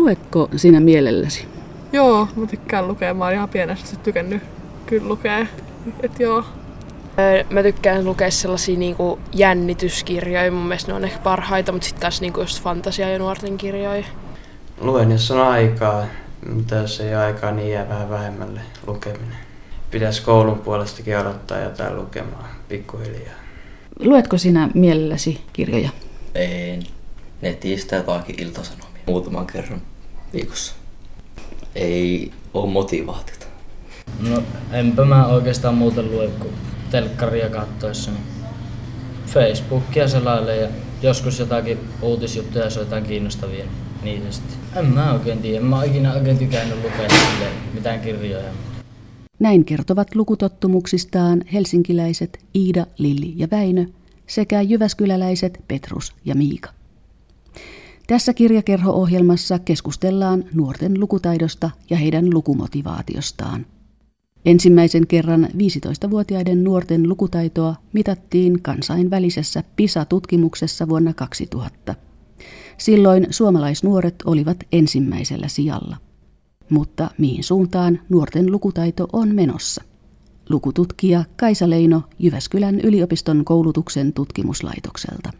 Luetko sinä mielelläsi? Joo, mä tykkään lukea. Mä oon ihan pienestä tykännyt kyllä lukea. Et joo. Mä tykkään lukea sellaisia niinku jännityskirjoja. Mun mielestä ne on ehkä parhaita, mutta sitten taas niinku just fantasia- ja nuorten kirjoja. Luen, jos on aikaa, mutta jos ei ole aikaa, niin jää vähän vähemmälle lukeminen. Pitäisi koulun puolestakin odottaa jotain lukemaan pikkuhiljaa. Luetko sinä mielelläsi kirjoja? En. Netistä jotakin iltasanomia. Muutaman kerran viikossa. Ei ole motivaatiota. No enpä mä oikeastaan muuten lue kuin telkkaria kattoessa. Facebookia selaille ja joskus jotakin uutisjuttuja, jos on jotain kiinnostavia, niitä sitten. En mä oikein tiedä, en mä oon ikinä oikein tykännyt lukea mitään kirjoja. Näin kertovat lukutottumuksistaan helsinkiläiset Iida, Lilli ja Väinö sekä jyväskyläläiset Petrus ja Miika. Tässä kirjakerho-ohjelmassa keskustellaan nuorten lukutaidosta ja heidän lukumotivaatiostaan. Ensimmäisen kerran 15-vuotiaiden nuorten lukutaitoa mitattiin kansainvälisessä PISA-tutkimuksessa vuonna 2000. Silloin suomalaisnuoret olivat ensimmäisellä sijalla. Mutta mihin suuntaan nuorten lukutaito on menossa? Lukututkija Kaisa Leino Jyväskylän yliopiston koulutuksen tutkimuslaitokselta.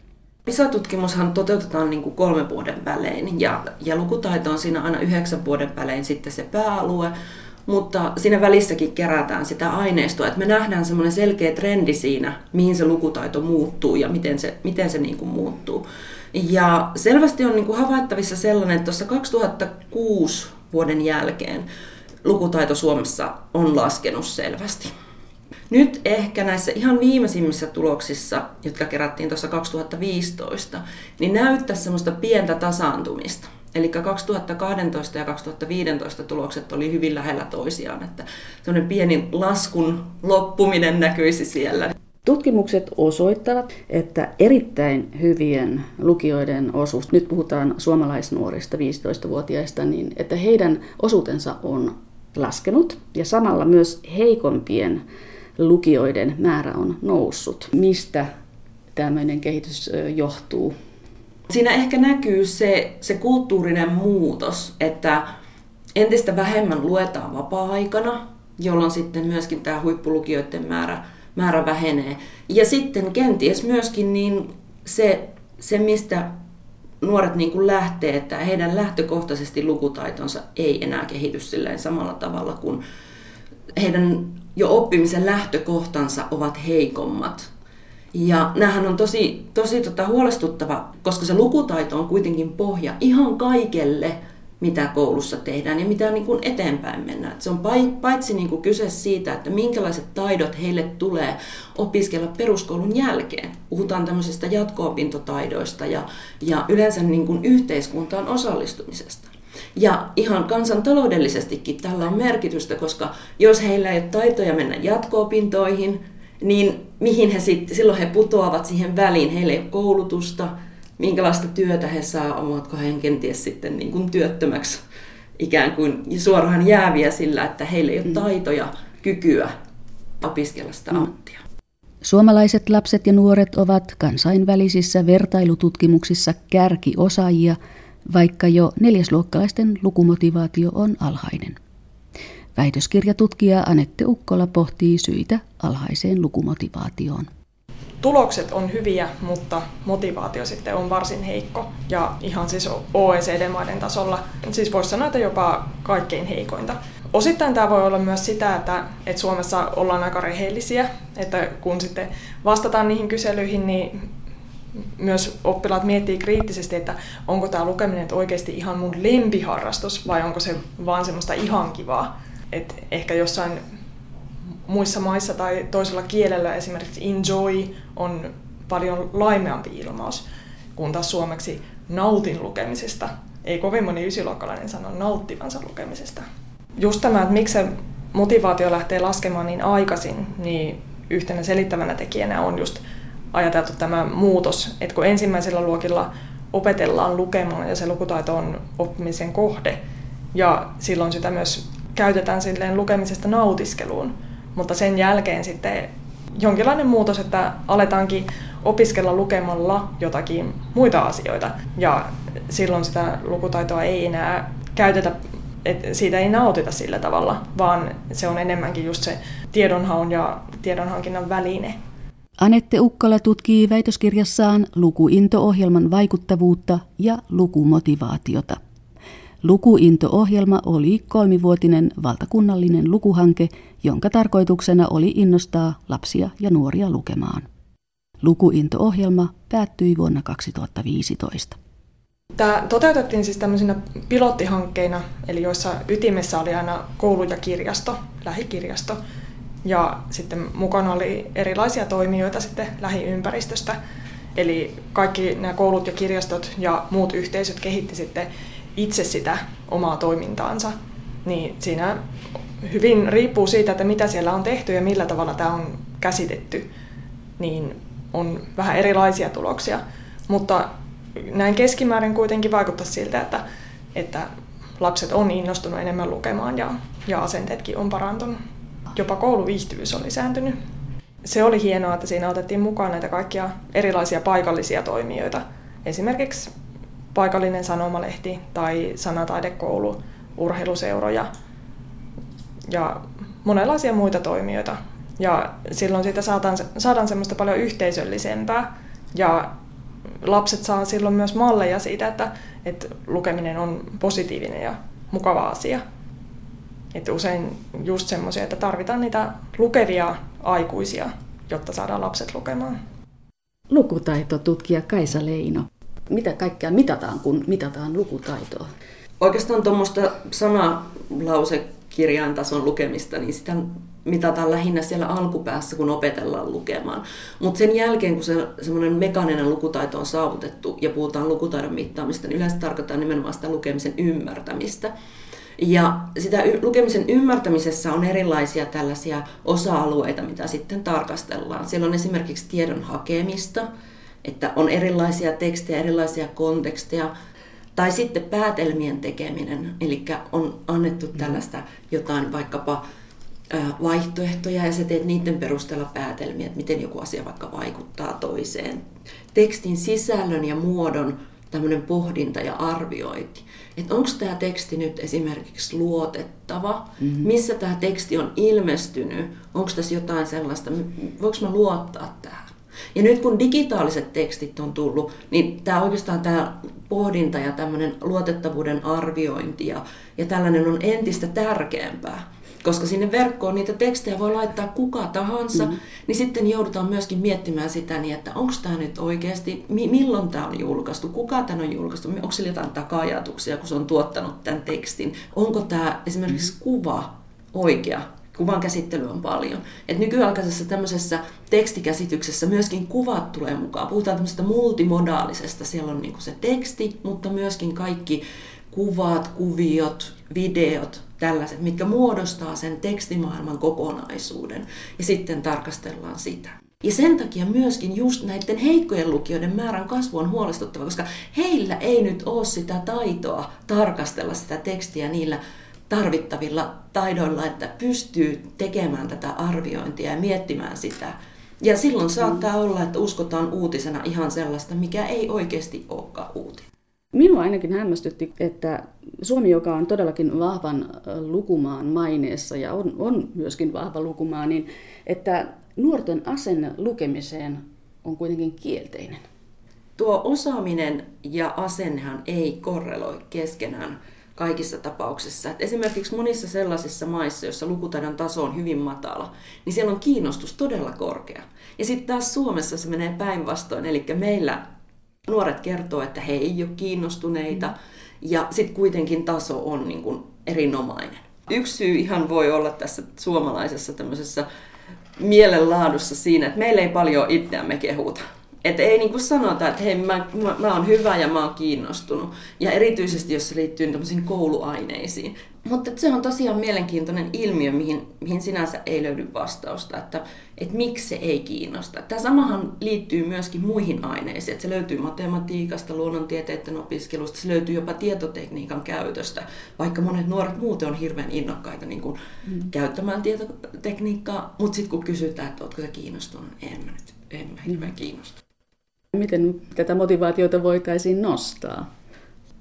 PISA-tutkimushan toteutetaan niin kuin kolmen vuoden välein ja, ja lukutaito on siinä aina yhdeksän vuoden välein sitten se pääalue, mutta siinä välissäkin kerätään sitä aineistoa, että me nähdään semmoinen selkeä trendi siinä, mihin se lukutaito muuttuu ja miten se, miten se niin kuin muuttuu. Ja selvästi on niin kuin havaittavissa sellainen, että tuossa 2006 vuoden jälkeen lukutaito Suomessa on laskenut selvästi. Nyt ehkä näissä ihan viimeisimmissä tuloksissa, jotka kerättiin tuossa 2015, niin näyttäisi semmoista pientä tasaantumista. Eli 2012 ja 2015 tulokset oli hyvin lähellä toisiaan, että semmoinen pieni laskun loppuminen näkyisi siellä. Tutkimukset osoittavat, että erittäin hyvien lukijoiden osuus, nyt puhutaan suomalaisnuorista 15-vuotiaista, niin että heidän osuutensa on laskenut ja samalla myös heikompien lukijoiden määrä on noussut. Mistä tämmöinen kehitys johtuu? Siinä ehkä näkyy se, se kulttuurinen muutos, että entistä vähemmän luetaan vapaa-aikana, jolloin sitten myöskin tämä huippulukijoiden määrä, määrä vähenee. Ja sitten kenties myöskin niin se, se, mistä nuoret niin kuin lähtee, että heidän lähtökohtaisesti lukutaitonsa ei enää kehity silleen samalla tavalla kuin heidän jo oppimisen lähtökohtansa ovat heikommat. Ja näähän on tosi, tosi tota huolestuttava, koska se lukutaito on kuitenkin pohja ihan kaikelle, mitä koulussa tehdään ja mitä niin kuin eteenpäin mennään. Se on paitsi niin kuin kyse siitä, että minkälaiset taidot heille tulee opiskella peruskoulun jälkeen. Puhutaan tämmöisistä jatko-opintotaidoista ja, ja yleensä niin kuin yhteiskuntaan osallistumisesta. Ja ihan kansantaloudellisestikin tällä on merkitystä, koska jos heillä ei ole taitoja mennä jatko-opintoihin, niin mihin he sitten, silloin he putoavat siihen väliin, heillä ei ole koulutusta, minkälaista työtä he saa, ovatko he kenties sitten niin kuin työttömäksi ikään kuin suoraan jääviä sillä, että heillä ei ole mm. taitoja, kykyä opiskella sitä mm. ammattia. Suomalaiset lapset ja nuoret ovat kansainvälisissä vertailututkimuksissa kärkiosaajia, vaikka jo neljäsluokkalaisten lukumotivaatio on alhainen. Väitöskirjatutkija Anette Ukkola pohtii syitä alhaiseen lukumotivaatioon. Tulokset on hyviä, mutta motivaatio sitten on varsin heikko. Ja ihan siis OECD-maiden tasolla, siis voisi sanoa, että jopa kaikkein heikointa. Osittain tämä voi olla myös sitä, että, että Suomessa ollaan aika rehellisiä, että kun sitten vastataan niihin kyselyihin, niin myös oppilaat miettii kriittisesti, että onko tämä lukeminen oikeasti ihan mun lempiharrastus vai onko se vaan semmoista ihan kivaa. Et ehkä jossain muissa maissa tai toisella kielellä esimerkiksi enjoy on paljon laimeampi ilmaus, kun taas suomeksi nautin lukemisesta. Ei kovin moni ysiluokkalainen sano nauttivansa lukemisesta. Just tämä, että miksi se motivaatio lähtee laskemaan niin aikaisin, niin yhtenä selittävänä tekijänä on just ajateltu tämä muutos, että kun ensimmäisellä luokilla opetellaan lukemaan ja se lukutaito on oppimisen kohde, ja silloin sitä myös käytetään silleen lukemisesta nautiskeluun, mutta sen jälkeen sitten jonkinlainen muutos, että aletaankin opiskella lukemalla jotakin muita asioita. Ja silloin sitä lukutaitoa ei enää käytetä, että siitä ei nautita sillä tavalla, vaan se on enemmänkin just se tiedonhaun ja tiedonhankinnan väline. Anette Ukkola tutkii väitöskirjassaan lukuinto-ohjelman vaikuttavuutta ja lukumotivaatiota. Lukuinto-ohjelma oli kolmivuotinen valtakunnallinen lukuhanke, jonka tarkoituksena oli innostaa lapsia ja nuoria lukemaan. Lukuinto-ohjelma päättyi vuonna 2015. Tämä toteutettiin siis tämmöisinä pilottihankkeina, eli joissa ytimessä oli aina koulu ja kirjasto, lähikirjasto, ja sitten mukana oli erilaisia toimijoita sitten lähiympäristöstä. Eli kaikki nämä koulut ja kirjastot ja muut yhteisöt kehitti sitten itse sitä omaa toimintaansa. Niin siinä hyvin riippuu siitä, että mitä siellä on tehty ja millä tavalla tämä on käsitetty, niin on vähän erilaisia tuloksia. Mutta näin keskimäärin kuitenkin vaikuttaa siltä, että, että lapset on innostunut enemmän lukemaan ja, ja asenteetkin on parantunut. Jopa kouluviihtyvyys on lisääntynyt. Se oli hienoa, että siinä otettiin mukaan näitä kaikkia erilaisia paikallisia toimijoita. Esimerkiksi paikallinen sanomalehti tai sanataidekoulu, urheiluseuroja ja monenlaisia muita toimijoita. Ja silloin siitä saadaan, saadaan semmoista paljon yhteisöllisempää ja lapset saa silloin myös malleja siitä, että, että lukeminen on positiivinen ja mukava asia. Että usein just semmoisia, että tarvitaan niitä lukevia aikuisia, jotta saadaan lapset lukemaan. Lukutaitotutkija Kaisa Leino. Mitä kaikkea mitataan, kun mitataan lukutaitoa? Oikeastaan tuommoista sanalausekirjain tason lukemista, niin sitä mitataan lähinnä siellä alkupäässä, kun opetellaan lukemaan. Mutta sen jälkeen, kun se semmoinen mekaaninen lukutaito on saavutettu ja puhutaan lukutaidon mittaamista, niin yleensä tarkoittaa nimenomaan sitä lukemisen ymmärtämistä. Ja sitä lukemisen ymmärtämisessä on erilaisia tällaisia osa-alueita, mitä sitten tarkastellaan. Siellä on esimerkiksi tiedon hakemista, että on erilaisia tekstejä, erilaisia konteksteja, tai sitten päätelmien tekeminen, eli on annettu tällaista jotain vaikkapa vaihtoehtoja ja sä teet niiden perusteella päätelmiä, että miten joku asia vaikka vaikuttaa toiseen. Tekstin sisällön ja muodon tämmöinen pohdinta ja arviointi. Että onko tämä teksti nyt esimerkiksi luotettava, mm-hmm. missä tämä teksti on ilmestynyt, onko tässä jotain sellaista, voiko mä luottaa tähän. Ja nyt kun digitaaliset tekstit on tullut, niin tämä oikeastaan tämä pohdinta ja tämmöinen luotettavuuden arviointi ja, ja tällainen on entistä tärkeämpää koska sinne verkkoon niitä tekstejä voi laittaa kuka tahansa, mm-hmm. niin sitten joudutaan myöskin miettimään sitä niin, että onko tämä nyt oikeasti, mi- milloin tämä on julkaistu, kuka tämä on julkaistu, onko sillä jotain taka-ajatuksia, kun se on tuottanut tämän tekstin, onko tämä esimerkiksi mm-hmm. kuva oikea, kuvan käsittely on paljon. Et nykyaikaisessa tämmöisessä tekstikäsityksessä myöskin kuvat tulee mukaan. Puhutaan tämmöisestä multimodaalisesta. Siellä on niinku se teksti, mutta myöskin kaikki kuvat, kuviot, videot, tällaiset, mitkä muodostaa sen tekstimaailman kokonaisuuden. Ja sitten tarkastellaan sitä. Ja sen takia myöskin just näiden heikkojen lukijoiden määrän kasvu on huolestuttava, koska heillä ei nyt ole sitä taitoa tarkastella sitä tekstiä niillä tarvittavilla taidoilla, että pystyy tekemään tätä arviointia ja miettimään sitä. Ja silloin saattaa olla, että uskotaan uutisena ihan sellaista, mikä ei oikeasti olekaan uutinen. Minua ainakin hämmästytti, että Suomi, joka on todellakin vahvan lukumaan maineessa ja on, on myöskin vahva lukumaa, niin että nuorten asenne lukemiseen on kuitenkin kielteinen. Tuo osaaminen ja asennehan ei korreloi keskenään kaikissa tapauksissa. Et esimerkiksi monissa sellaisissa maissa, joissa lukutaidon taso on hyvin matala, niin siellä on kiinnostus todella korkea. Ja sitten taas Suomessa se menee päinvastoin, eli meillä nuoret kertoo, että he ei ole kiinnostuneita, mm. ja sitten kuitenkin taso on niin kuin erinomainen. Yksi syy ihan voi olla tässä suomalaisessa tämmöisessä mielenlaadussa siinä, että meillä ei paljon itseämme kehuta. Että ei niin kuin sanota, että hei, mä, mä, mä oon hyvä ja mä oon kiinnostunut. Ja erityisesti, jos se liittyy tämmöisiin kouluaineisiin. Mutta se on tosiaan mielenkiintoinen ilmiö, mihin, mihin sinänsä ei löydy vastausta, että, että miksi se ei kiinnosta. Tämä samahan liittyy myöskin muihin aineisiin, että se löytyy matematiikasta, luonnontieteiden opiskelusta, se löytyy jopa tietotekniikan käytöstä, vaikka monet nuoret muuten on hirveän innokkaita niin kuin mm. käyttämään tietotekniikkaa, mutta sitten kun kysytään, että oletko sä kiinnostunut, en mä nyt, en mä hirveän kiinnostunut. Miten tätä motivaatiota voitaisiin nostaa?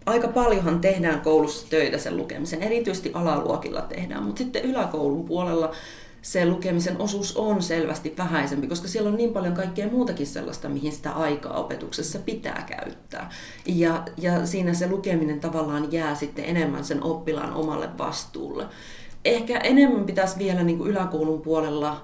aika paljonhan tehdään koulussa töitä sen lukemisen, erityisesti alaluokilla tehdään, mutta sitten yläkoulun puolella se lukemisen osuus on selvästi vähäisempi, koska siellä on niin paljon kaikkea muutakin sellaista, mihin sitä aikaa opetuksessa pitää käyttää. Ja, ja siinä se lukeminen tavallaan jää sitten enemmän sen oppilaan omalle vastuulle. Ehkä enemmän pitäisi vielä niin kuin yläkoulun puolella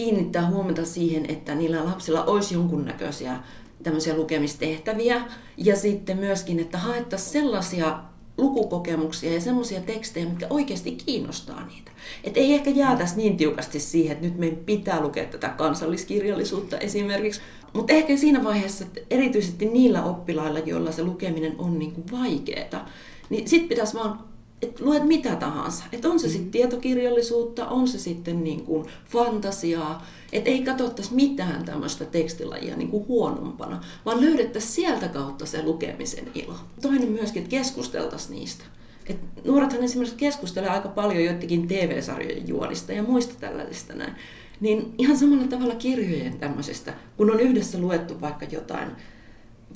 kiinnittää huomiota siihen, että niillä lapsilla olisi jonkunnäköisiä tämmöisiä lukemistehtäviä ja sitten myöskin, että haettaisiin sellaisia lukukokemuksia ja semmoisia tekstejä, mitkä oikeasti kiinnostaa niitä. Et ei ehkä jäätäisi niin tiukasti siihen, että nyt meidän pitää lukea tätä kansalliskirjallisuutta esimerkiksi, mutta ehkä siinä vaiheessa, että erityisesti niillä oppilailla, joilla se lukeminen on niin kuin vaikeaa, niin sitten pitäisi vaan että luet mitä tahansa. Että on se sitten mm. tietokirjallisuutta, on se sitten niin kuin fantasiaa. Että ei katsottaisi mitään tämmöistä tekstilajia niin kuin huonompana, vaan löydettäisiin sieltä kautta se lukemisen ilo. Toinen myöskin, että keskusteltaisiin niistä. Et nuorethan esimerkiksi keskustelee aika paljon joidenkin TV-sarjojen juonista ja muista tällaisista näin. Niin ihan samalla tavalla kirjojen tämmöisestä, kun on yhdessä luettu vaikka jotain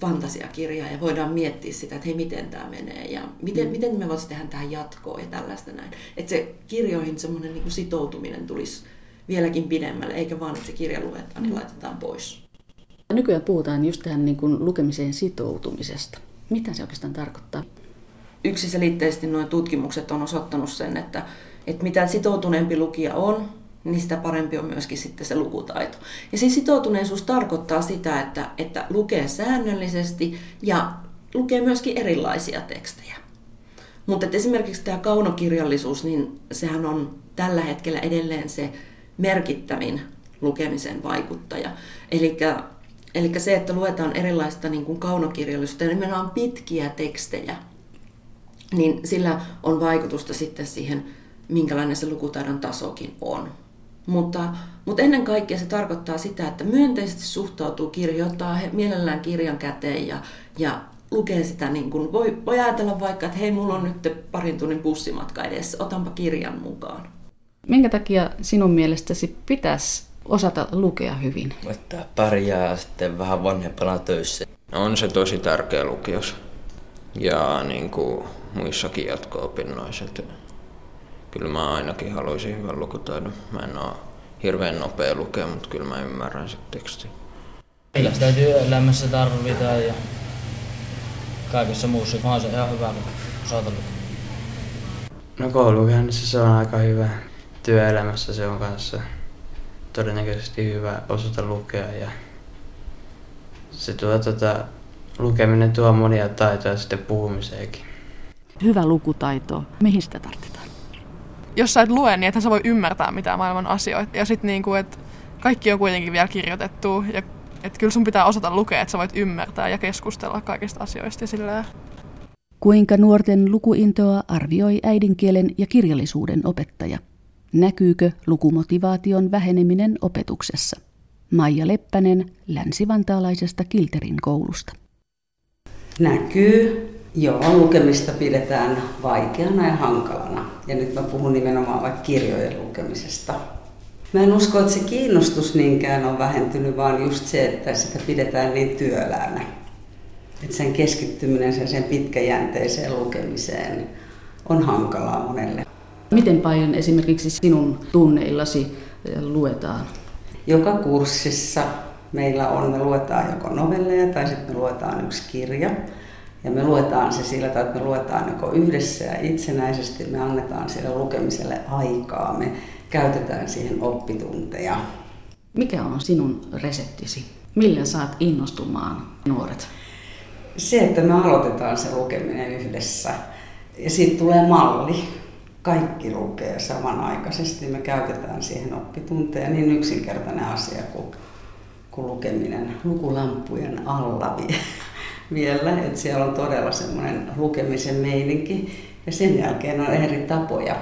fantasiakirjaa ja voidaan miettiä sitä, että hei, miten tämä menee ja miten, mm. miten me voisimme tehdä tähän jatkoa ja tällaista näin. Että se kirjoihin semmoinen niin sitoutuminen tulisi vieläkin pidemmälle, eikä vaan, että se kirja luetaan, mm. laitetaan pois. Nykyään puhutaan just tähän niin kuin lukemiseen sitoutumisesta. Mitä se oikeastaan tarkoittaa? Yksiselitteisesti nuo tutkimukset on osoittanut sen, että, että mitä sitoutuneempi lukija on, niin sitä parempi on myöskin sitten se lukutaito. Ja siis sitoutuneisuus tarkoittaa sitä, että, että lukee säännöllisesti ja lukee myöskin erilaisia tekstejä. Mutta esimerkiksi tämä kaunokirjallisuus, niin sehän on tällä hetkellä edelleen se merkittävin lukemisen vaikuttaja. Eli se, että luetaan erilaista niin kuin kaunokirjallisuutta ja nimenomaan pitkiä tekstejä, niin sillä on vaikutusta sitten siihen, minkälainen se lukutaidon tasokin on. Mutta, mutta ennen kaikkea se tarkoittaa sitä, että myönteisesti suhtautuu kirjoittaa mielellään kirjan käteen ja, ja lukee sitä, niin kuin voi, voi ajatella vaikka, että hei, mulla on nyt parin tunnin bussimatka edessä, otanpa kirjan mukaan. Minkä takia sinun mielestäsi pitäisi osata lukea hyvin? Että pärjää sitten vähän vanhempana töissä. On se tosi tärkeä lukios ja niin kuin muissakin jatko-opinnoissa kyllä mä ainakin haluaisin hyvän lukutaidon. Mä en ole hirveän nopea lukea, mutta kyllä mä ymmärrän se teksti. Kyllä sitä työelämässä tarvitaan ja kaikessa muussa, vaan se ihan hyvä osata lukea. No koulukäynnissä se on aika hyvä. Työelämässä se on kanssa todennäköisesti hyvä osata lukea ja se tuo, tota, lukeminen tuo monia taitoja sitten puhumiseenkin. Hyvä lukutaito, mihin sitä tarvitaan? Jos sä et lue, niin ethän sä voi ymmärtää mitään maailman asioita. Ja sitten niinku, että kaikki on kuitenkin vielä kirjoitettu. Ja että kyllä sun pitää osata lukea, että sä voit ymmärtää ja keskustella kaikista asioista ja sillä Kuinka nuorten lukuintoa arvioi äidinkielen ja kirjallisuuden opettaja? Näkyykö lukumotivaation väheneminen opetuksessa? Maija Leppänen länsivantaalaisesta Kilterin koulusta. Näkyy. Joo, lukemista pidetään vaikeana ja hankalana. Ja nyt mä puhun nimenomaan vaikka kirjojen lukemisesta. Mä en usko, että se kiinnostus niinkään on vähentynyt, vaan just se, että sitä pidetään niin työläänä. Että sen keskittyminen sen, sen pitkäjänteiseen lukemiseen on hankalaa monelle. Miten paljon esimerkiksi sinun tunneillasi luetaan? Joka kurssissa meillä on, me luetaan joko novelleja tai sitten me luetaan yksi kirja. Ja me luetaan se sillä tavalla, että me luetaan joko yhdessä ja itsenäisesti, me annetaan sille lukemiselle aikaa, me käytetään siihen oppitunteja. Mikä on sinun reseptisi? Millä saat innostumaan nuoret? Se, että me aloitetaan se lukeminen yhdessä ja siitä tulee malli. Kaikki lukee samanaikaisesti. Me käytetään siihen oppitunteja niin yksinkertainen asia kuin, kuin lukeminen lukulampujen alla vielä, että siellä on todella semmoinen lukemisen meininki. Ja sen jälkeen on eri tapoja,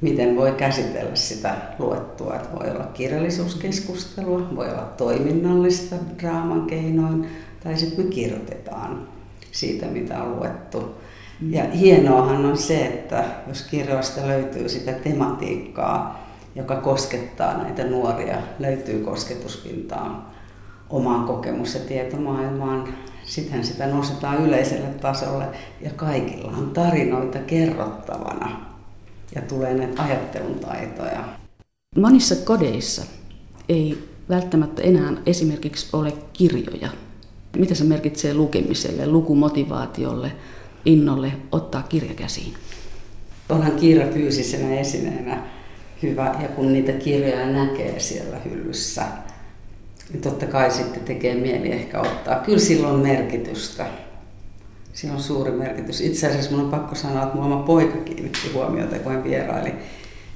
miten voi käsitellä sitä luettua. Että voi olla kirjallisuuskeskustelua, voi olla toiminnallista draaman keinoin, tai sitten me kirjoitetaan siitä, mitä on luettu. Ja hienoahan on se, että jos kirjoista löytyy sitä tematiikkaa, joka koskettaa näitä nuoria, löytyy kosketuspintaan omaan kokemus- ja tietomaailmaan, Sitten sitä nostetaan yleiselle tasolle ja kaikilla on tarinoita kerrottavana ja tulee näitä ajattelun taitoja. Monissa kodeissa ei välttämättä enää esimerkiksi ole kirjoja. Mitä se merkitsee lukemiselle, lukumotivaatiolle, innolle ottaa kirja käsiin? Onhan kirja fyysisenä esineenä hyvä ja kun niitä kirjoja näkee siellä hyllyssä, niin totta kai sitten tekee mieli ehkä ottaa. Kyllä sillä on merkitystä. Sillä on suuri merkitys. Itse asiassa minun on pakko sanoa, että oma poika kiinnitti huomiota, kun hän vieraili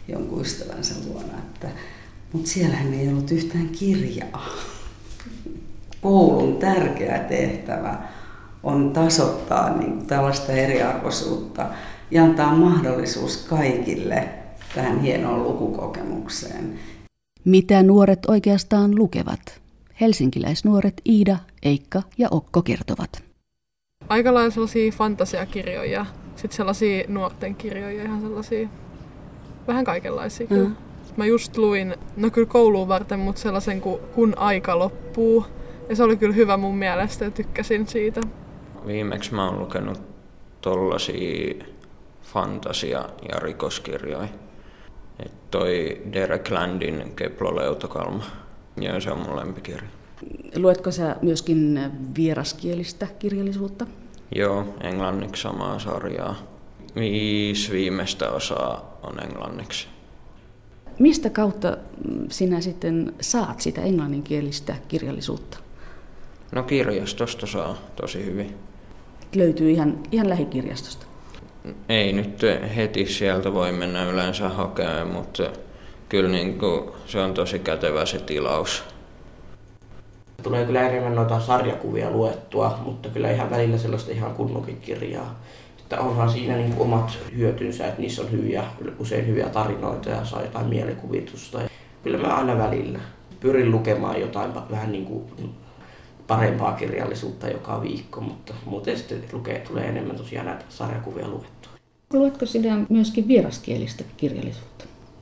jonkun ystävänsä luona. Että, mutta siellähän ei ollut yhtään kirjaa. Koulun tärkeä tehtävä on tasoittaa niin tällaista eriarvoisuutta ja antaa mahdollisuus kaikille tähän hienoon lukukokemukseen. Mitä nuoret oikeastaan lukevat? Helsinkiläisnuoret Iida, Eikka ja Okko kertovat. Aika lailla sellaisia fantasiakirjoja, sitten sellaisia nuorten kirjoja, ihan sellaisia vähän kaikenlaisia. Mm. Mä just luin, no kyllä kouluun varten, mutta sellaisen kuin Kun aika loppuu. Ja se oli kyllä hyvä mun mielestä ja tykkäsin siitä. Viimeksi mä oon lukenut tollasia fantasia- ja rikoskirjoja. Et toi Derek Landin Keplo-leutokalma. Ja se on mun lempikirja. Luetko sä myöskin vieraskielistä kirjallisuutta? Joo, englanniksi samaa sarjaa. Viisi viimeistä osaa on englanniksi. Mistä kautta sinä sitten saat sitä englanninkielistä kirjallisuutta? No kirjastosta saa tosi hyvin. Löytyy ihan, ihan lähikirjastosta? Ei nyt heti sieltä voi mennä yleensä hakemaan, mutta kyllä niin kuin se on tosi kätevä se tilaus. Tulee kyllä enemmän noita sarjakuvia luettua, mutta kyllä ihan välillä sellaista ihan kunnokin kirjaa. Että onhan siinä niin kuin omat hyötynsä, että niissä on hyviä, usein hyviä tarinoita ja saa jotain mielikuvitusta. Kyllä mä aina välillä pyrin lukemaan jotain vähän niin kuin parempaa kirjallisuutta joka viikko, mutta muuten sitten lukee, tulee enemmän tosiaan näitä sarjakuvia luettua. Luetko sinä myöskin vieraskielistä kirjallisuutta?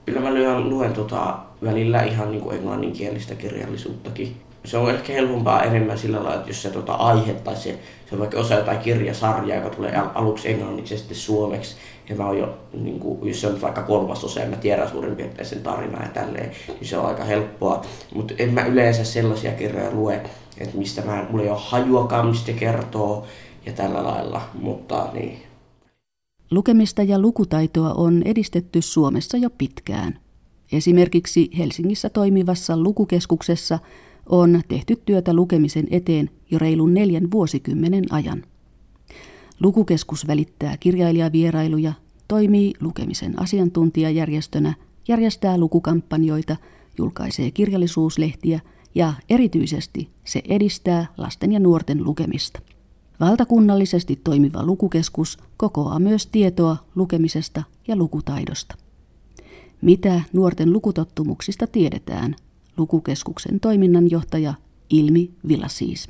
Kyllä mä luen, luen tota, välillä ihan niin kuin englanninkielistä kirjallisuuttakin. Se on ehkä helpompaa enemmän sillä lailla, että jos se tota, aihe tai se, se on vaikka osa jotain kirjasarjaa, joka tulee aluksi englanniksi ja sitten suomeksi, ja mä oon jo, niin kuin, jos se on vaikka kolmasosa ja mä tiedän suurin piirtein sen tarinaa ja tälleen, niin se on aika helppoa. Mutta en mä yleensä sellaisia kirjoja lue, että mistä mä, mulla ei ole hajuakaan, mistä kertoo ja tällä lailla, mutta niin. Lukemista ja lukutaitoa on edistetty Suomessa jo pitkään. Esimerkiksi Helsingissä toimivassa lukukeskuksessa on tehty työtä lukemisen eteen jo reilun neljän vuosikymmenen ajan. Lukukeskus välittää kirjailijavierailuja, toimii lukemisen asiantuntijajärjestönä, järjestää lukukampanjoita, julkaisee kirjallisuuslehtiä ja erityisesti se edistää lasten ja nuorten lukemista. Valtakunnallisesti toimiva lukukeskus kokoaa myös tietoa lukemisesta ja lukutaidosta. Mitä nuorten lukutottumuksista tiedetään? Lukukeskuksen toiminnanjohtaja Ilmi Vilasiis.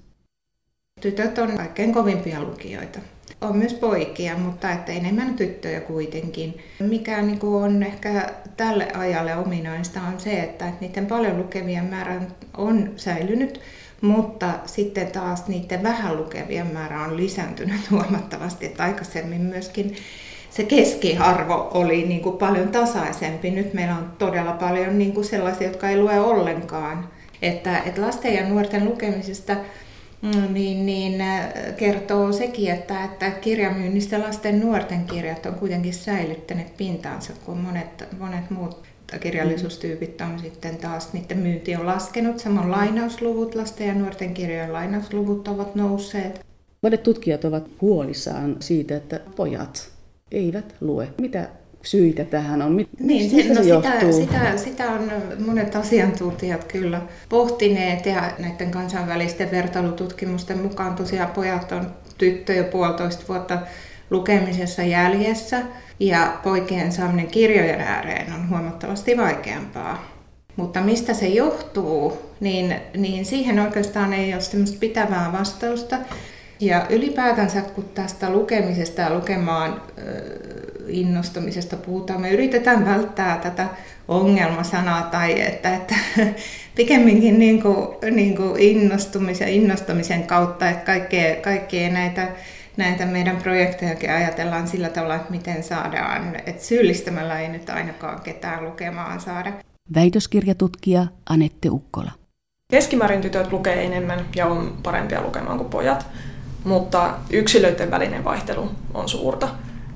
Tytöt on kaikkein kovimpia lukijoita. On myös poikia, mutta että enemmän tyttöjä kuitenkin. Mikä niin on ehkä tälle ajalle ominaista on se, että niiden paljon lukevien määrä on säilynyt, mutta sitten taas niiden vähän lukevien määrä on lisääntynyt huomattavasti. Että aikaisemmin myöskin se keskiarvo oli niin kuin paljon tasaisempi. Nyt meillä on todella paljon niin kuin sellaisia, jotka ei lue ollenkaan. Että, että lasten ja nuorten lukemisesta mm, niin, niin äh, kertoo sekin, että, että kirjamyynnistä lasten nuorten kirjat on kuitenkin säilyttäneet pintaansa, kun monet, monet muut kirjallisuustyypit on sitten taas, niiden myynti on laskenut. Samoin lainausluvut, lasten ja nuorten kirjojen lainausluvut ovat nousseet. Monet tutkijat ovat huolissaan siitä, että pojat eivät lue. Mitä syitä tähän on? Mit, niin, se, no se sitä, sitä, sitä on monet asiantuntijat kyllä pohtineet ja näiden kansainvälisten vertailututkimusten mukaan tosiaan pojat on tyttö jo puolitoista vuotta lukemisessa jäljessä ja poikien saaminen kirjojen ääreen on huomattavasti vaikeampaa. Mutta mistä se johtuu, niin, niin siihen oikeastaan ei ole semmoista pitävää vastausta. Ja ylipäätänsä kun tästä lukemisesta ja lukemaan innostumisesta puhutaan. Me yritetään välttää tätä ongelmasanaa tai että, että pikemminkin niin kuin, niin kuin innostumisen, innostamisen kautta, että kaikkea, kaikkea näitä, näitä meidän projektejakin ajatellaan sillä tavalla, että miten saadaan, että syyllistämällä ei nyt ainakaan ketään lukemaan saada. Väitöskirjatutkija Anette Ukkola. Keskimäärin tytöt lukee enemmän ja on parempia lukemaan kuin pojat, mutta yksilöiden välinen vaihtelu on suurta.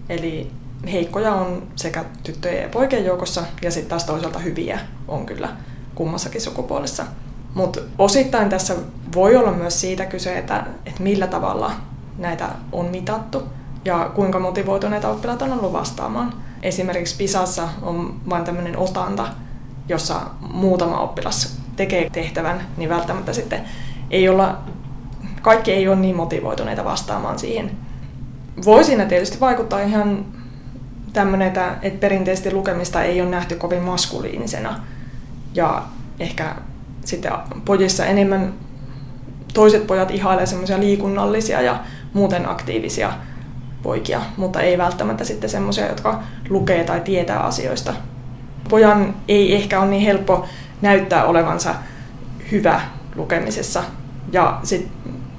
Eli heikkoja on sekä tyttöjen ja poikien joukossa ja sitten taas toisaalta hyviä on kyllä kummassakin sukupuolessa. Mutta osittain tässä voi olla myös siitä kyse, että, että millä tavalla näitä on mitattu ja kuinka motivoituneita oppilaat on ollut vastaamaan. Esimerkiksi PISassa on vain tämmöinen otanta, jossa muutama oppilas tekee tehtävän, niin välttämättä sitten ei olla, kaikki ei ole niin motivoituneita vastaamaan siihen. Voi siinä tietysti vaikuttaa ihan tämmöinen, että, että perinteisesti lukemista ei ole nähty kovin maskuliinisena. Ja ehkä sitten pojissa enemmän toiset pojat ihailee semmoisia liikunnallisia ja muuten aktiivisia poikia, mutta ei välttämättä sitten semmoisia, jotka lukee tai tietää asioista. Pojan ei ehkä ole niin helppo näyttää olevansa hyvä lukemisessa. Ja sit,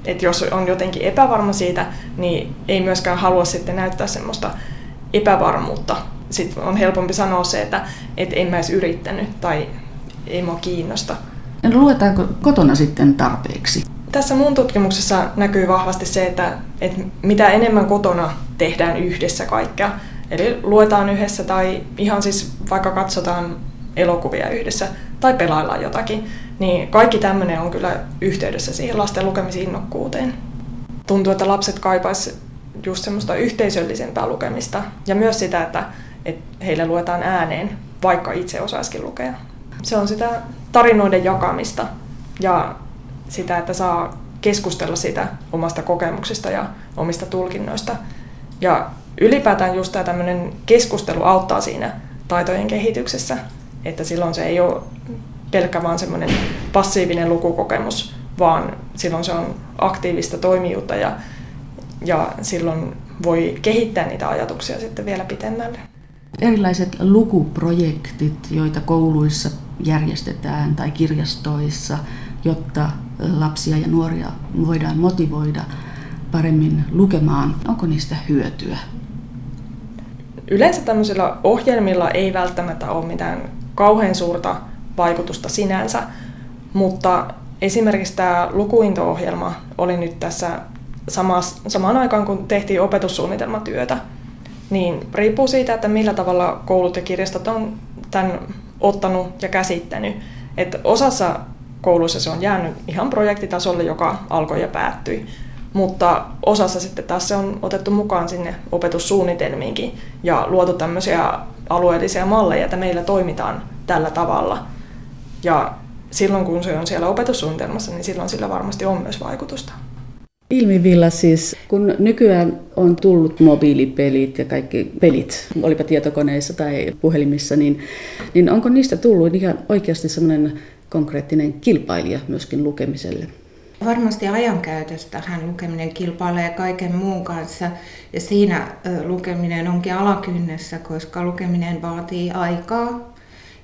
et jos on jotenkin epävarma siitä, niin ei myöskään halua sitten näyttää semmoista epävarmuutta. Sitten on helpompi sanoa se, että et en mä edes yrittänyt tai ei mua kiinnosta. No, luetaanko kotona sitten tarpeeksi? Tässä mun tutkimuksessa näkyy vahvasti se, että, että mitä enemmän kotona tehdään yhdessä kaikkea, eli luetaan yhdessä tai ihan siis vaikka katsotaan elokuvia yhdessä tai pelaillaan jotakin, niin kaikki tämmöinen on kyllä yhteydessä siihen lasten lukemisinnokkuuteen. Tuntuu, että lapset kaipaisivat just semmoista yhteisöllisempää lukemista ja myös sitä, että, että heille luetaan ääneen, vaikka itse osaisikin lukea. Se on sitä tarinoiden jakamista ja sitä, että saa keskustella sitä omasta kokemuksista ja omista tulkinnoista. Ja ylipäätään just tämä tämmöinen keskustelu auttaa siinä taitojen kehityksessä, että silloin se ei ole pelkkä vaan semmoinen passiivinen lukukokemus, vaan silloin se on aktiivista toimijuutta ja, ja silloin voi kehittää niitä ajatuksia sitten vielä pitemmälle. Erilaiset lukuprojektit, joita kouluissa järjestetään tai kirjastoissa, jotta lapsia ja nuoria voidaan motivoida paremmin lukemaan, onko niistä hyötyä? Yleensä tämmöisillä ohjelmilla ei välttämättä ole mitään kauhean suurta vaikutusta sinänsä, mutta esimerkiksi tämä lukuinto-ohjelma oli nyt tässä samaan aikaan, kun tehtiin opetussuunnitelmatyötä, niin riippuu siitä, että millä tavalla koulut ja kirjastot on tämän ottanut ja käsittänyt. Että osassa kouluissa se on jäänyt ihan projektitasolle, joka alkoi ja päättyi. Mutta osassa sitten taas se on otettu mukaan sinne opetussuunnitelmiinkin ja luotu tämmöisiä alueellisia malleja, että meillä toimitaan tällä tavalla. Ja silloin kun se on siellä opetussuunnitelmassa, niin silloin sillä varmasti on myös vaikutusta. Ilmivilla siis, kun nykyään on tullut mobiilipelit ja kaikki pelit, olipa tietokoneissa tai puhelimissa, niin, niin onko niistä tullut ihan oikeasti sellainen konkreettinen kilpailija myöskin lukemiselle? Varmasti ajankäytöstähän lukeminen kilpailee kaiken muun kanssa ja siinä lukeminen onkin alakynnessä, koska lukeminen vaatii aikaa.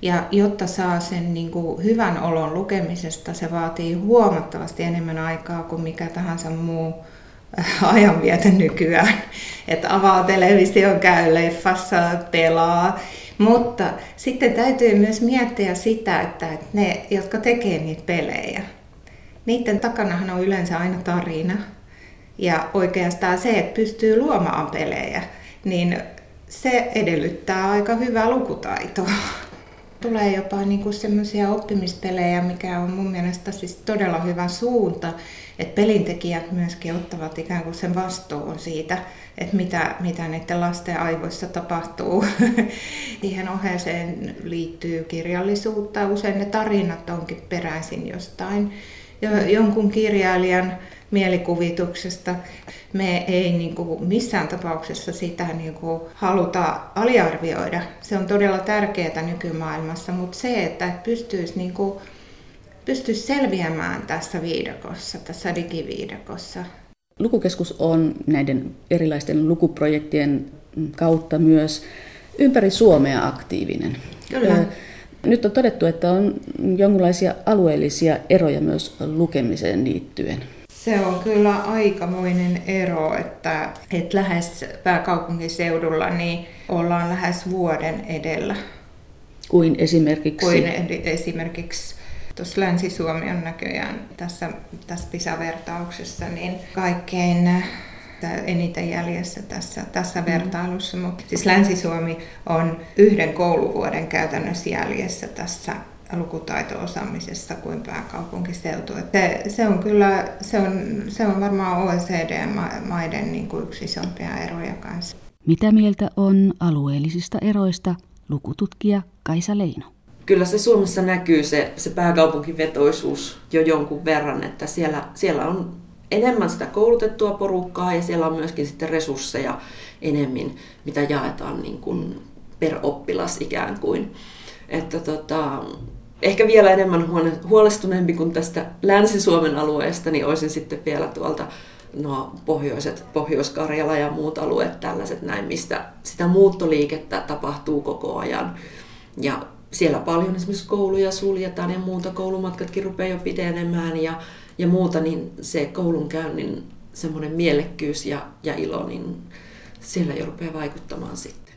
Ja jotta saa sen niin kuin hyvän olon lukemisesta, se vaatii huomattavasti enemmän aikaa kuin mikä tahansa muu ajanvietä nykyään. Että avaa television, käy leffassa, pelaa. Mutta sitten täytyy myös miettiä sitä, että ne, jotka tekee niitä pelejä, niiden takanahan on yleensä aina tarina. Ja oikeastaan se, että pystyy luomaan pelejä, niin se edellyttää aika hyvää lukutaitoa. Tulee jopa niinku semmoisia oppimispelejä, mikä on mun mielestä siis todella hyvä suunta, että pelintekijät myöskin ottavat ikään kuin sen vastuun siitä, että mitä, mitä näiden lasten aivoissa tapahtuu. Siihen ohjeeseen liittyy kirjallisuutta, usein ne tarinat onkin peräisin jostain jonkun kirjailijan mielikuvituksesta. Me ei niin kuin missään tapauksessa sitä niin kuin haluta aliarvioida. Se on todella tärkeää nykymaailmassa, mutta se, että pystyisi, niin kuin, pystyisi selviämään tässä viidakossa, tässä digiviidakossa. Lukukeskus on näiden erilaisten lukuprojektien kautta myös ympäri Suomea aktiivinen. Kyllä. Nyt on todettu, että on jonkinlaisia alueellisia eroja myös lukemiseen liittyen. Se on kyllä aikamoinen ero, että, että lähes pääkaupunkiseudulla niin ollaan lähes vuoden edellä. Kuin esimerkiksi? Kuin esimerkiksi tuossa Länsi-Suomi on näköjään tässä, tässä PISA-vertauksessa niin kaikkein eniten jäljessä tässä, tässä mm. vertailussa. Mutta siis Länsi-Suomi on yhden kouluvuoden käytännössä jäljessä tässä lukutaito-osaamisessa kuin pääkaupunkiseutu. Se, se, on kyllä, se on, se on varmaan OECD-maiden niin kuin yksi isompia eroja kanssa. Mitä mieltä on alueellisista eroista lukututkija Kaisa Leino? Kyllä se Suomessa näkyy se, se pääkaupunkivetoisuus jo jonkun verran, että siellä, siellä on enemmän sitä koulutettua porukkaa ja siellä on myöskin sitten resursseja enemmän, mitä jaetaan niin kuin per oppilas ikään kuin. Että tota, ehkä vielä enemmän huolestuneempi kuin tästä Länsi-Suomen alueesta, niin olisin sitten vielä tuolta no, pohjoiset, Pohjois-Karjala ja muut alueet tällaiset näin, mistä sitä muuttoliikettä tapahtuu koko ajan. Ja siellä paljon esimerkiksi kouluja suljetaan ja muuta, koulumatkatkin rupeaa jo pitenemään ja, ja muuta, niin se koulunkäynnin semmoinen mielekkyys ja, ja ilo, niin siellä jo rupeaa vaikuttamaan sitten.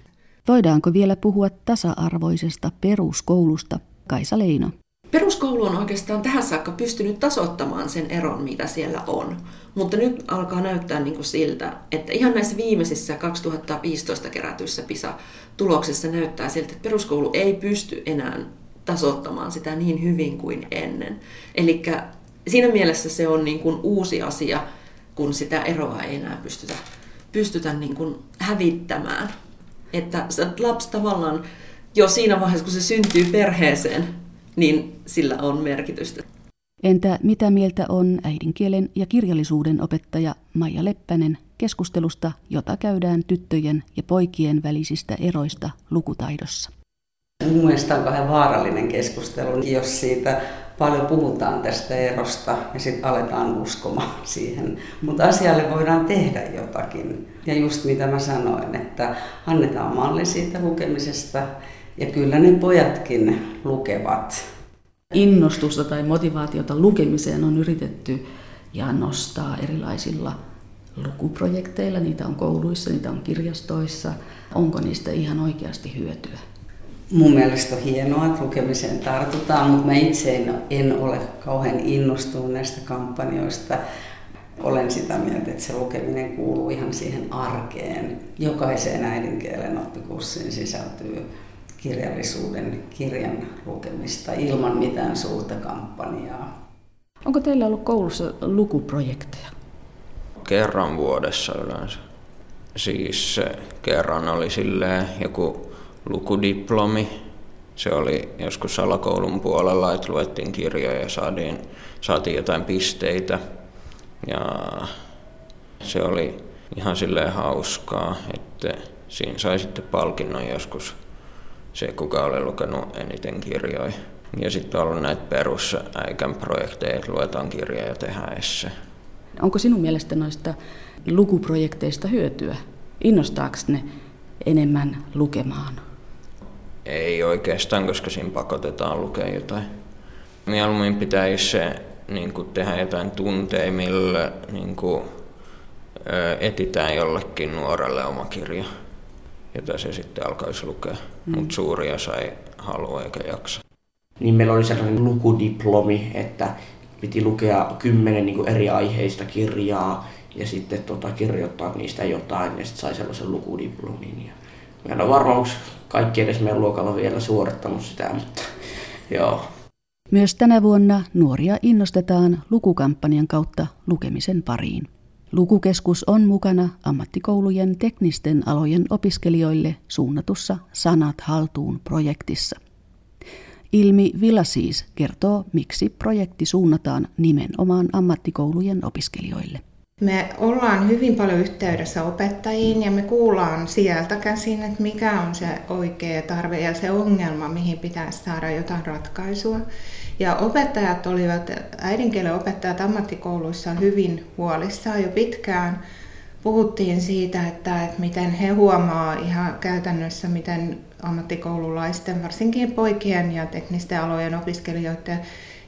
Voidaanko vielä puhua tasa-arvoisesta peruskoulusta, Kaisa Leino? Peruskoulu on oikeastaan tähän saakka pystynyt tasoittamaan sen eron, mitä siellä on. Mutta nyt alkaa näyttää niin kuin siltä, että ihan näissä viimeisissä 2015 kerätyissä PISA-tuloksissa näyttää siltä, että peruskoulu ei pysty enää tasoittamaan sitä niin hyvin kuin ennen. Eli siinä mielessä se on niin kuin uusi asia, kun sitä eroa ei enää pystytä, pystytä niin kuin hävittämään. Että lapsi tavallaan jo siinä vaiheessa, kun se syntyy perheeseen, niin sillä on merkitystä. Entä mitä mieltä on äidinkielen ja kirjallisuuden opettaja Maija Leppänen keskustelusta, jota käydään tyttöjen ja poikien välisistä eroista lukutaidossa? Mun mielestä on kauhean vaarallinen keskustelu, jos siitä paljon puhutaan tästä erosta ja sitten aletaan uskomaan siihen. Mutta asialle voidaan tehdä jotakin. Ja just mitä mä sanoin, että annetaan malli siitä lukemisesta ja kyllä ne pojatkin lukevat. Innostusta tai motivaatiota lukemiseen on yritetty ja nostaa erilaisilla lukuprojekteilla. Niitä on kouluissa, niitä on kirjastoissa. Onko niistä ihan oikeasti hyötyä? Mun mielestä on hienoa, että lukemiseen tartutaan, mutta mä itse en, en ole kauhean innostunut näistä kampanjoista. Olen sitä mieltä, että se lukeminen kuuluu ihan siihen arkeen. Jokaiseen äidinkielen oppikurssiin sisältyy kirjallisuuden kirjan lukemista ilman mitään suurta kampanjaa. Onko teillä ollut koulussa lukuprojekteja? Kerran vuodessa yleensä. Siis kerran oli silleen joku lukudiplomi. Se oli joskus alakoulun puolella, että luettiin kirjoja ja saatiin, saatiin jotain pisteitä. Ja se oli ihan silleen hauskaa, että siinä sai sitten palkinnon joskus se, kuka oli lukenut eniten kirjoja. Ja sitten on ollut näitä perusäikän projekteja, että luetaan kirja ja tehdään esse. Onko sinun mielestä noista lukuprojekteista hyötyä? Innostaako ne enemmän lukemaan? Ei oikeastaan, koska siinä pakotetaan lukea jotain. Mieluummin pitäisi se, niin kuin tehdä jotain tunteja, millä niin kuin, etitään jollekin nuorelle oma kirja jota se sitten alkaisi lukea. Mm. Mutta suuri osa ei halua eikä jaksa. Niin meillä oli sellainen lukudiplomi, että piti lukea kymmenen niin eri aiheista kirjaa ja sitten tota, kirjoittaa niistä jotain ja sitten sai sellaisen lukudiplomin. Ja mä en ole varma, onko kaikki edes meidän luokalla vielä suorittanut sitä, mutta joo. Myös tänä vuonna nuoria innostetaan lukukampanjan kautta lukemisen pariin. Lukukeskus on mukana ammattikoulujen teknisten alojen opiskelijoille suunnatussa Sanat haltuun projektissa. Ilmi Villasis kertoo, miksi projekti suunnataan nimenomaan ammattikoulujen opiskelijoille. Me ollaan hyvin paljon yhteydessä opettajiin ja me kuullaan sieltä käsin, että mikä on se oikea tarve ja se ongelma, mihin pitäisi saada jotain ratkaisua. Ja opettajat olivat, äidinkielen opettajat ammattikouluissa hyvin huolissaan jo pitkään, puhuttiin siitä, että, että miten he huomaa ihan käytännössä, miten ammattikoululaisten, varsinkin poikien ja teknisten alojen opiskelijoiden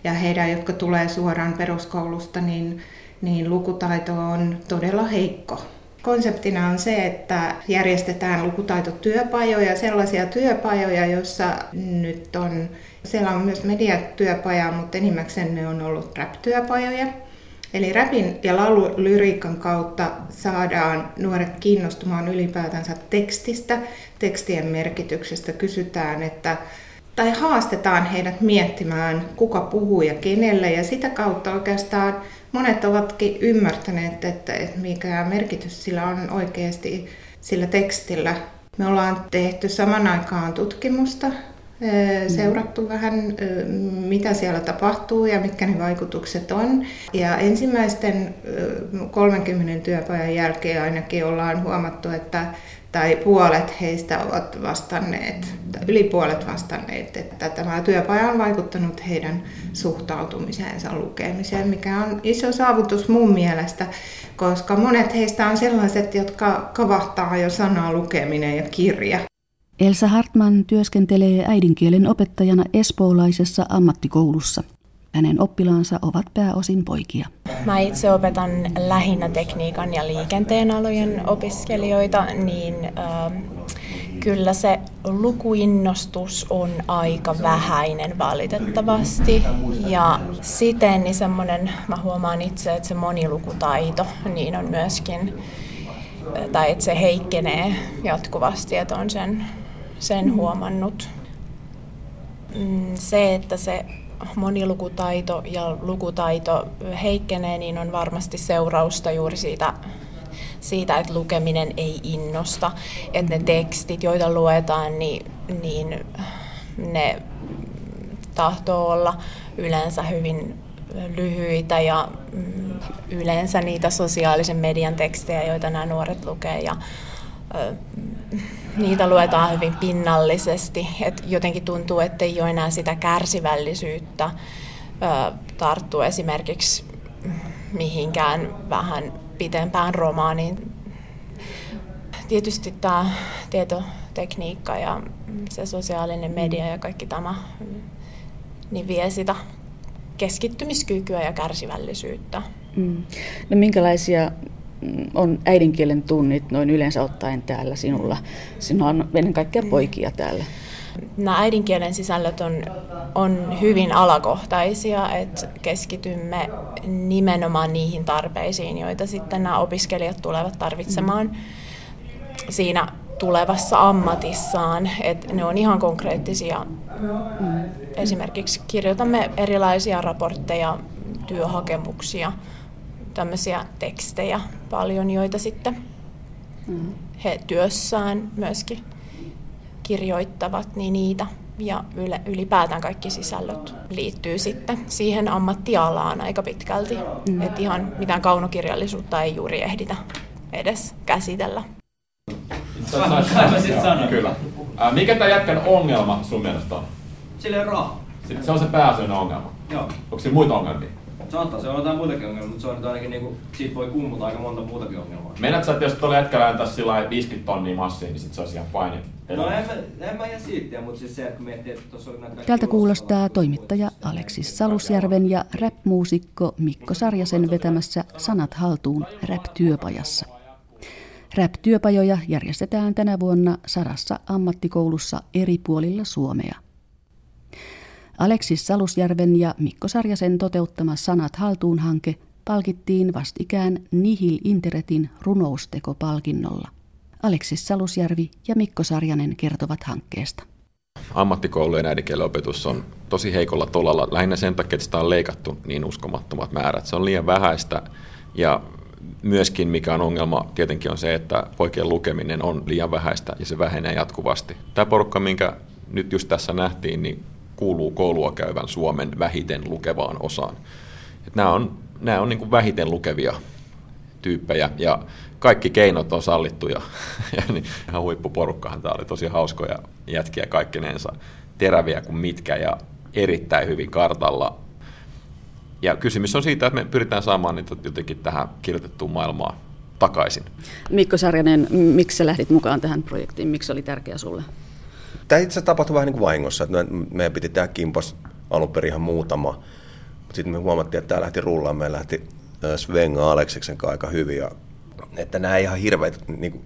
ja heidän, jotka tulee suoraan peruskoulusta, niin, niin lukutaito on todella heikko. Konseptina on se, että järjestetään lukutaitotyöpajoja, sellaisia työpajoja, joissa nyt on, siellä on myös mediatyöpaja, mutta enimmäkseen ne on ollut rap-työpajoja. Eli räpin ja laululyriikan kautta saadaan nuoret kiinnostumaan ylipäätänsä tekstistä, tekstien merkityksestä. Kysytään, että tai haastetaan heidät miettimään, kuka puhuu ja kenelle, ja sitä kautta oikeastaan monet ovatkin ymmärtäneet, että, että mikä merkitys sillä on oikeasti sillä tekstillä. Me ollaan tehty saman aikaan tutkimusta, seurattu vähän, mitä siellä tapahtuu ja mitkä ne vaikutukset on. Ja ensimmäisten 30 työpajan jälkeen ainakin ollaan huomattu, että tai puolet heistä ovat vastanneet, tai yli puolet vastanneet, että tämä työpaja on vaikuttanut heidän suhtautumiseensa lukemiseen, mikä on iso saavutus mun mielestä, koska monet heistä on sellaiset, jotka kavahtaa jo sanaa lukeminen ja kirja. Elsa Hartman työskentelee äidinkielen opettajana espoolaisessa ammattikoulussa. Hänen oppilaansa ovat pääosin poikia. Mä itse opetan lähinnä tekniikan ja liikenteen alojen opiskelijoita, niin äh, kyllä se lukuinnostus on aika vähäinen valitettavasti. Ja siten niin semmoinen, mä huomaan itse, että se monilukutaito niin on myöskin, tai että se heikkenee jatkuvasti, että on sen, sen huomannut. Mm, se, että se monilukutaito ja lukutaito heikkenee, niin on varmasti seurausta juuri siitä, siitä että lukeminen ei innosta. Että ne tekstit, joita luetaan, niin, niin ne tahtoo olla yleensä hyvin lyhyitä ja mm, yleensä niitä sosiaalisen median tekstejä, joita nämä nuoret lukee. Ja, niitä luetaan hyvin pinnallisesti. Et jotenkin tuntuu, että ei ole enää sitä kärsivällisyyttä tarttua esimerkiksi mihinkään vähän pitempään romaaniin. Tietysti tämä tietotekniikka ja se sosiaalinen media ja kaikki tämä niin vie sitä keskittymiskykyä ja kärsivällisyyttä. Mm. No minkälaisia on äidinkielen tunnit noin yleensä ottaen täällä sinulla? Sinulla on ennen kaikkea poikia täällä. Nämä äidinkielen sisällöt on, on hyvin alakohtaisia, että keskitymme nimenomaan niihin tarpeisiin, joita sitten nämä opiskelijat tulevat tarvitsemaan siinä tulevassa ammatissaan. Että ne on ihan konkreettisia. Esimerkiksi kirjoitamme erilaisia raportteja, työhakemuksia, tämmöisiä tekstejä paljon, joita sitten mm. he työssään myöskin kirjoittavat, niin niitä ja ylipäätään kaikki sisällöt liittyy sitten siihen ammattialaan aika pitkälti. Mm. Että ihan mitään kaunokirjallisuutta ei juuri ehditä edes käsitellä. Kyllä. mikä tämä jätkän ongelma sun mielestä on? Sillä on rahaa. Se on se pääasiallinen ongelma. Joo. Onko siinä muita ongelmia? Saattaa se olla jotain muitakin ongelmia, mutta se on nyt ainakin niinku, siitä voi kummuta aika monta muutakin ongelmaa. Meinaat sä, että jos tuolla jätkällä antaisi sillä 50 tonnia massia, niin sit se olisi ihan fine. No en mä, en mä ihan siitä, mutta siis se, että kun miettii, että tuossa oli näitä Tältä kuulostaa toimittaja Aleksis Salusjärven ja rap-muusikko Mikko Sarjasen vetämässä Sanat haltuun rap-työpajassa. Rap-työpajoja järjestetään tänä vuonna sadassa ammattikoulussa eri puolilla Suomea. Aleksis Salusjärven ja Mikko Sarjasen toteuttama Sanat haltuun-hanke palkittiin vastikään Nihil Interetin runoustekopalkinnolla. Aleksis Salusjärvi ja Mikko Sarjanen kertovat hankkeesta. Ammattikoulujen äidinkielen opetus on tosi heikolla tolalla, lähinnä sen takia, että sitä on leikattu niin uskomattomat määrät. Se on liian vähäistä ja myöskin mikä on ongelma tietenkin on se, että poikien lukeminen on liian vähäistä ja se vähenee jatkuvasti. Tämä porukka, minkä nyt just tässä nähtiin, niin kuuluu koulua käyvän Suomen vähiten lukevaan osaan. Et nämä on, nämä on niin kuin vähiten lukevia tyyppejä ja kaikki keinot on sallittuja. ja niin, ihan huippuporukkahan tämä oli tosi hauskoja jätkiä kaikkinensa, teräviä kuin mitkä ja erittäin hyvin kartalla. Ja kysymys on siitä, että me pyritään saamaan niitä jotenkin tähän kirjoitettuun maailmaan takaisin. Mikko Sarjanen, miksi sä lähdit mukaan tähän projektiin? Miksi oli tärkeä sulle? Tämä itse tapahtui vähän niin kuin vahingossa. Että meidän piti tehdä kimpas alun perin ihan muutama. Mutta sitten me huomattiin, että tämä lähti rullaan. Me lähti Svenga Aleksiksen kanssa aika hyvin. Ja, että nämä ihan hirveät niin kuin,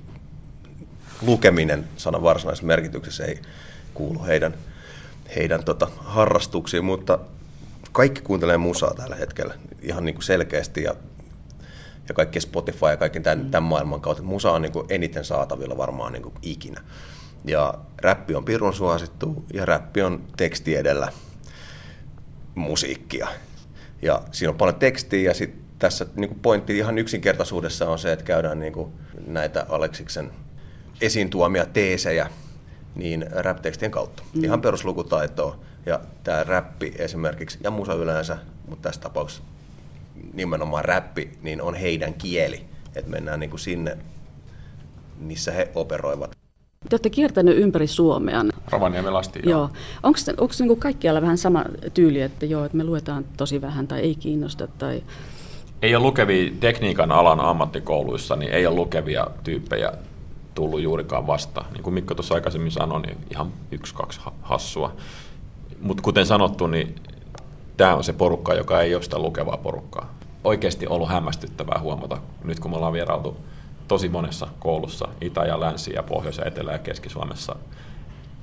lukeminen sanan varsinaisessa merkityksessä ei kuulu heidän, heidän tota, harrastuksiin, mutta kaikki kuuntelee musaa tällä hetkellä ihan niin kuin selkeästi ja, ja kaikki Spotify ja kaikki tämän, tämän maailman kautta. Musa on niin kuin eniten saatavilla varmaan niin kuin ikinä. Ja räppi on pirun suosittu ja räppi on teksti edellä musiikkia. Ja siinä on paljon tekstiä ja sitten tässä niin pointti ihan yksinkertaisuudessa on se, että käydään niin kuin näitä Aleksiksen esiin tuomia teesejä niin rap-tekstien kautta. Mm. Ihan peruslukutaitoa. Ja tämä räppi esimerkiksi, ja musa yleensä, mutta tässä tapauksessa nimenomaan räppi, niin on heidän kieli. Että mennään niin kuin sinne, missä he operoivat. Te olette kiertänyt ympäri Suomea. Rovaniemen asti. Joo. joo. Onko, onko niin kaikkialla vähän sama tyyli, että joo, että me luetaan tosi vähän tai ei kiinnosta? Tai... Ei ole lukevia tekniikan alan ammattikouluissa, niin ei ole lukevia tyyppejä tullut juurikaan vasta. Niin kuin Mikko tuossa aikaisemmin sanoi, niin ihan yksi, kaksi hassua. Mutta kuten sanottu, niin tämä on se porukka, joka ei ole sitä lukevaa porukkaa. Oikeasti ollut hämmästyttävää huomata, nyt kun me ollaan vierailtu tosi monessa koulussa, Itä- ja Länsi- ja Pohjois- ja Etelä- ja Keski-Suomessa.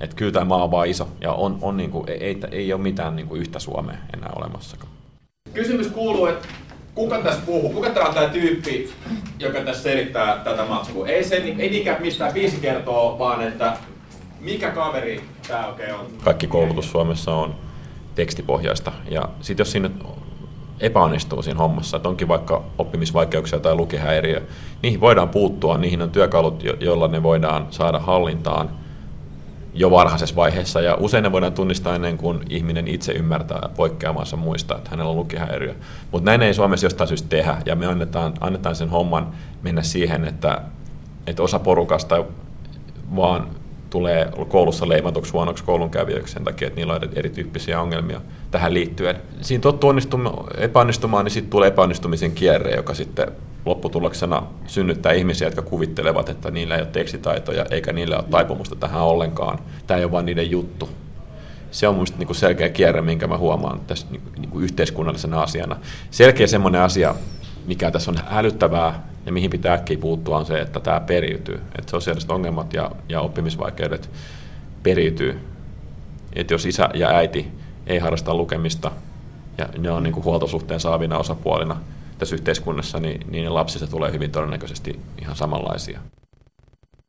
Että kyllä tämä maa on vaan iso ja on, on niinku, ei, ei ole mitään niinku yhtä Suomea enää olemassakaan. Kysymys kuuluu, että kuka tässä puhuu? Kuka tämä on tämä tyyppi, joka tässä selittää tätä matskua? Ei se ei niinkään mistään viisi kertoo, vaan että mikä kaveri tämä oikein on? Kaikki koulutus Suomessa on tekstipohjaista ja sitten jos sinne epäonnistuu siinä hommassa, että onkin vaikka oppimisvaikeuksia tai lukihäiriö, niihin voidaan puuttua, niihin on työkalut, joilla ne voidaan saada hallintaan jo varhaisessa vaiheessa. Ja usein ne voidaan tunnistaa ennen kuin ihminen itse ymmärtää poikkeamansa muista, että hänellä on lukihäiriö. Mutta näin ei Suomessa jostain syystä tehdä. Ja me annetaan, annetaan sen homman mennä siihen, että, että osa porukasta vaan tulee koulussa leimatuksi huonoksi koulunkävijöiksi sen takia, että niillä on erityyppisiä ongelmia tähän liittyen. Siinä tottuu epäonnistumaan, niin sitten tulee epäonnistumisen kierre, joka sitten lopputuloksena synnyttää ihmisiä, jotka kuvittelevat, että niillä ei ole tekstitaitoja eikä niillä ole taipumusta tähän ollenkaan. Tämä ei ole vain niiden juttu. Se on minusta niinku selkeä kierre, minkä mä huomaan tässä niinku, niinku yhteiskunnallisena asiana. Selkeä semmoinen asia, mikä tässä on hälyttävää ja mihin pitää äkkiä puuttua on se, että tämä periytyy. Että sosiaaliset ongelmat ja, ja oppimisvaikeudet periytyy. Että jos isä ja äiti ei harrasta lukemista ja ne on niin kuin huoltosuhteen saavina osapuolina tässä yhteiskunnassa, niin, niin lapsista tulee hyvin todennäköisesti ihan samanlaisia.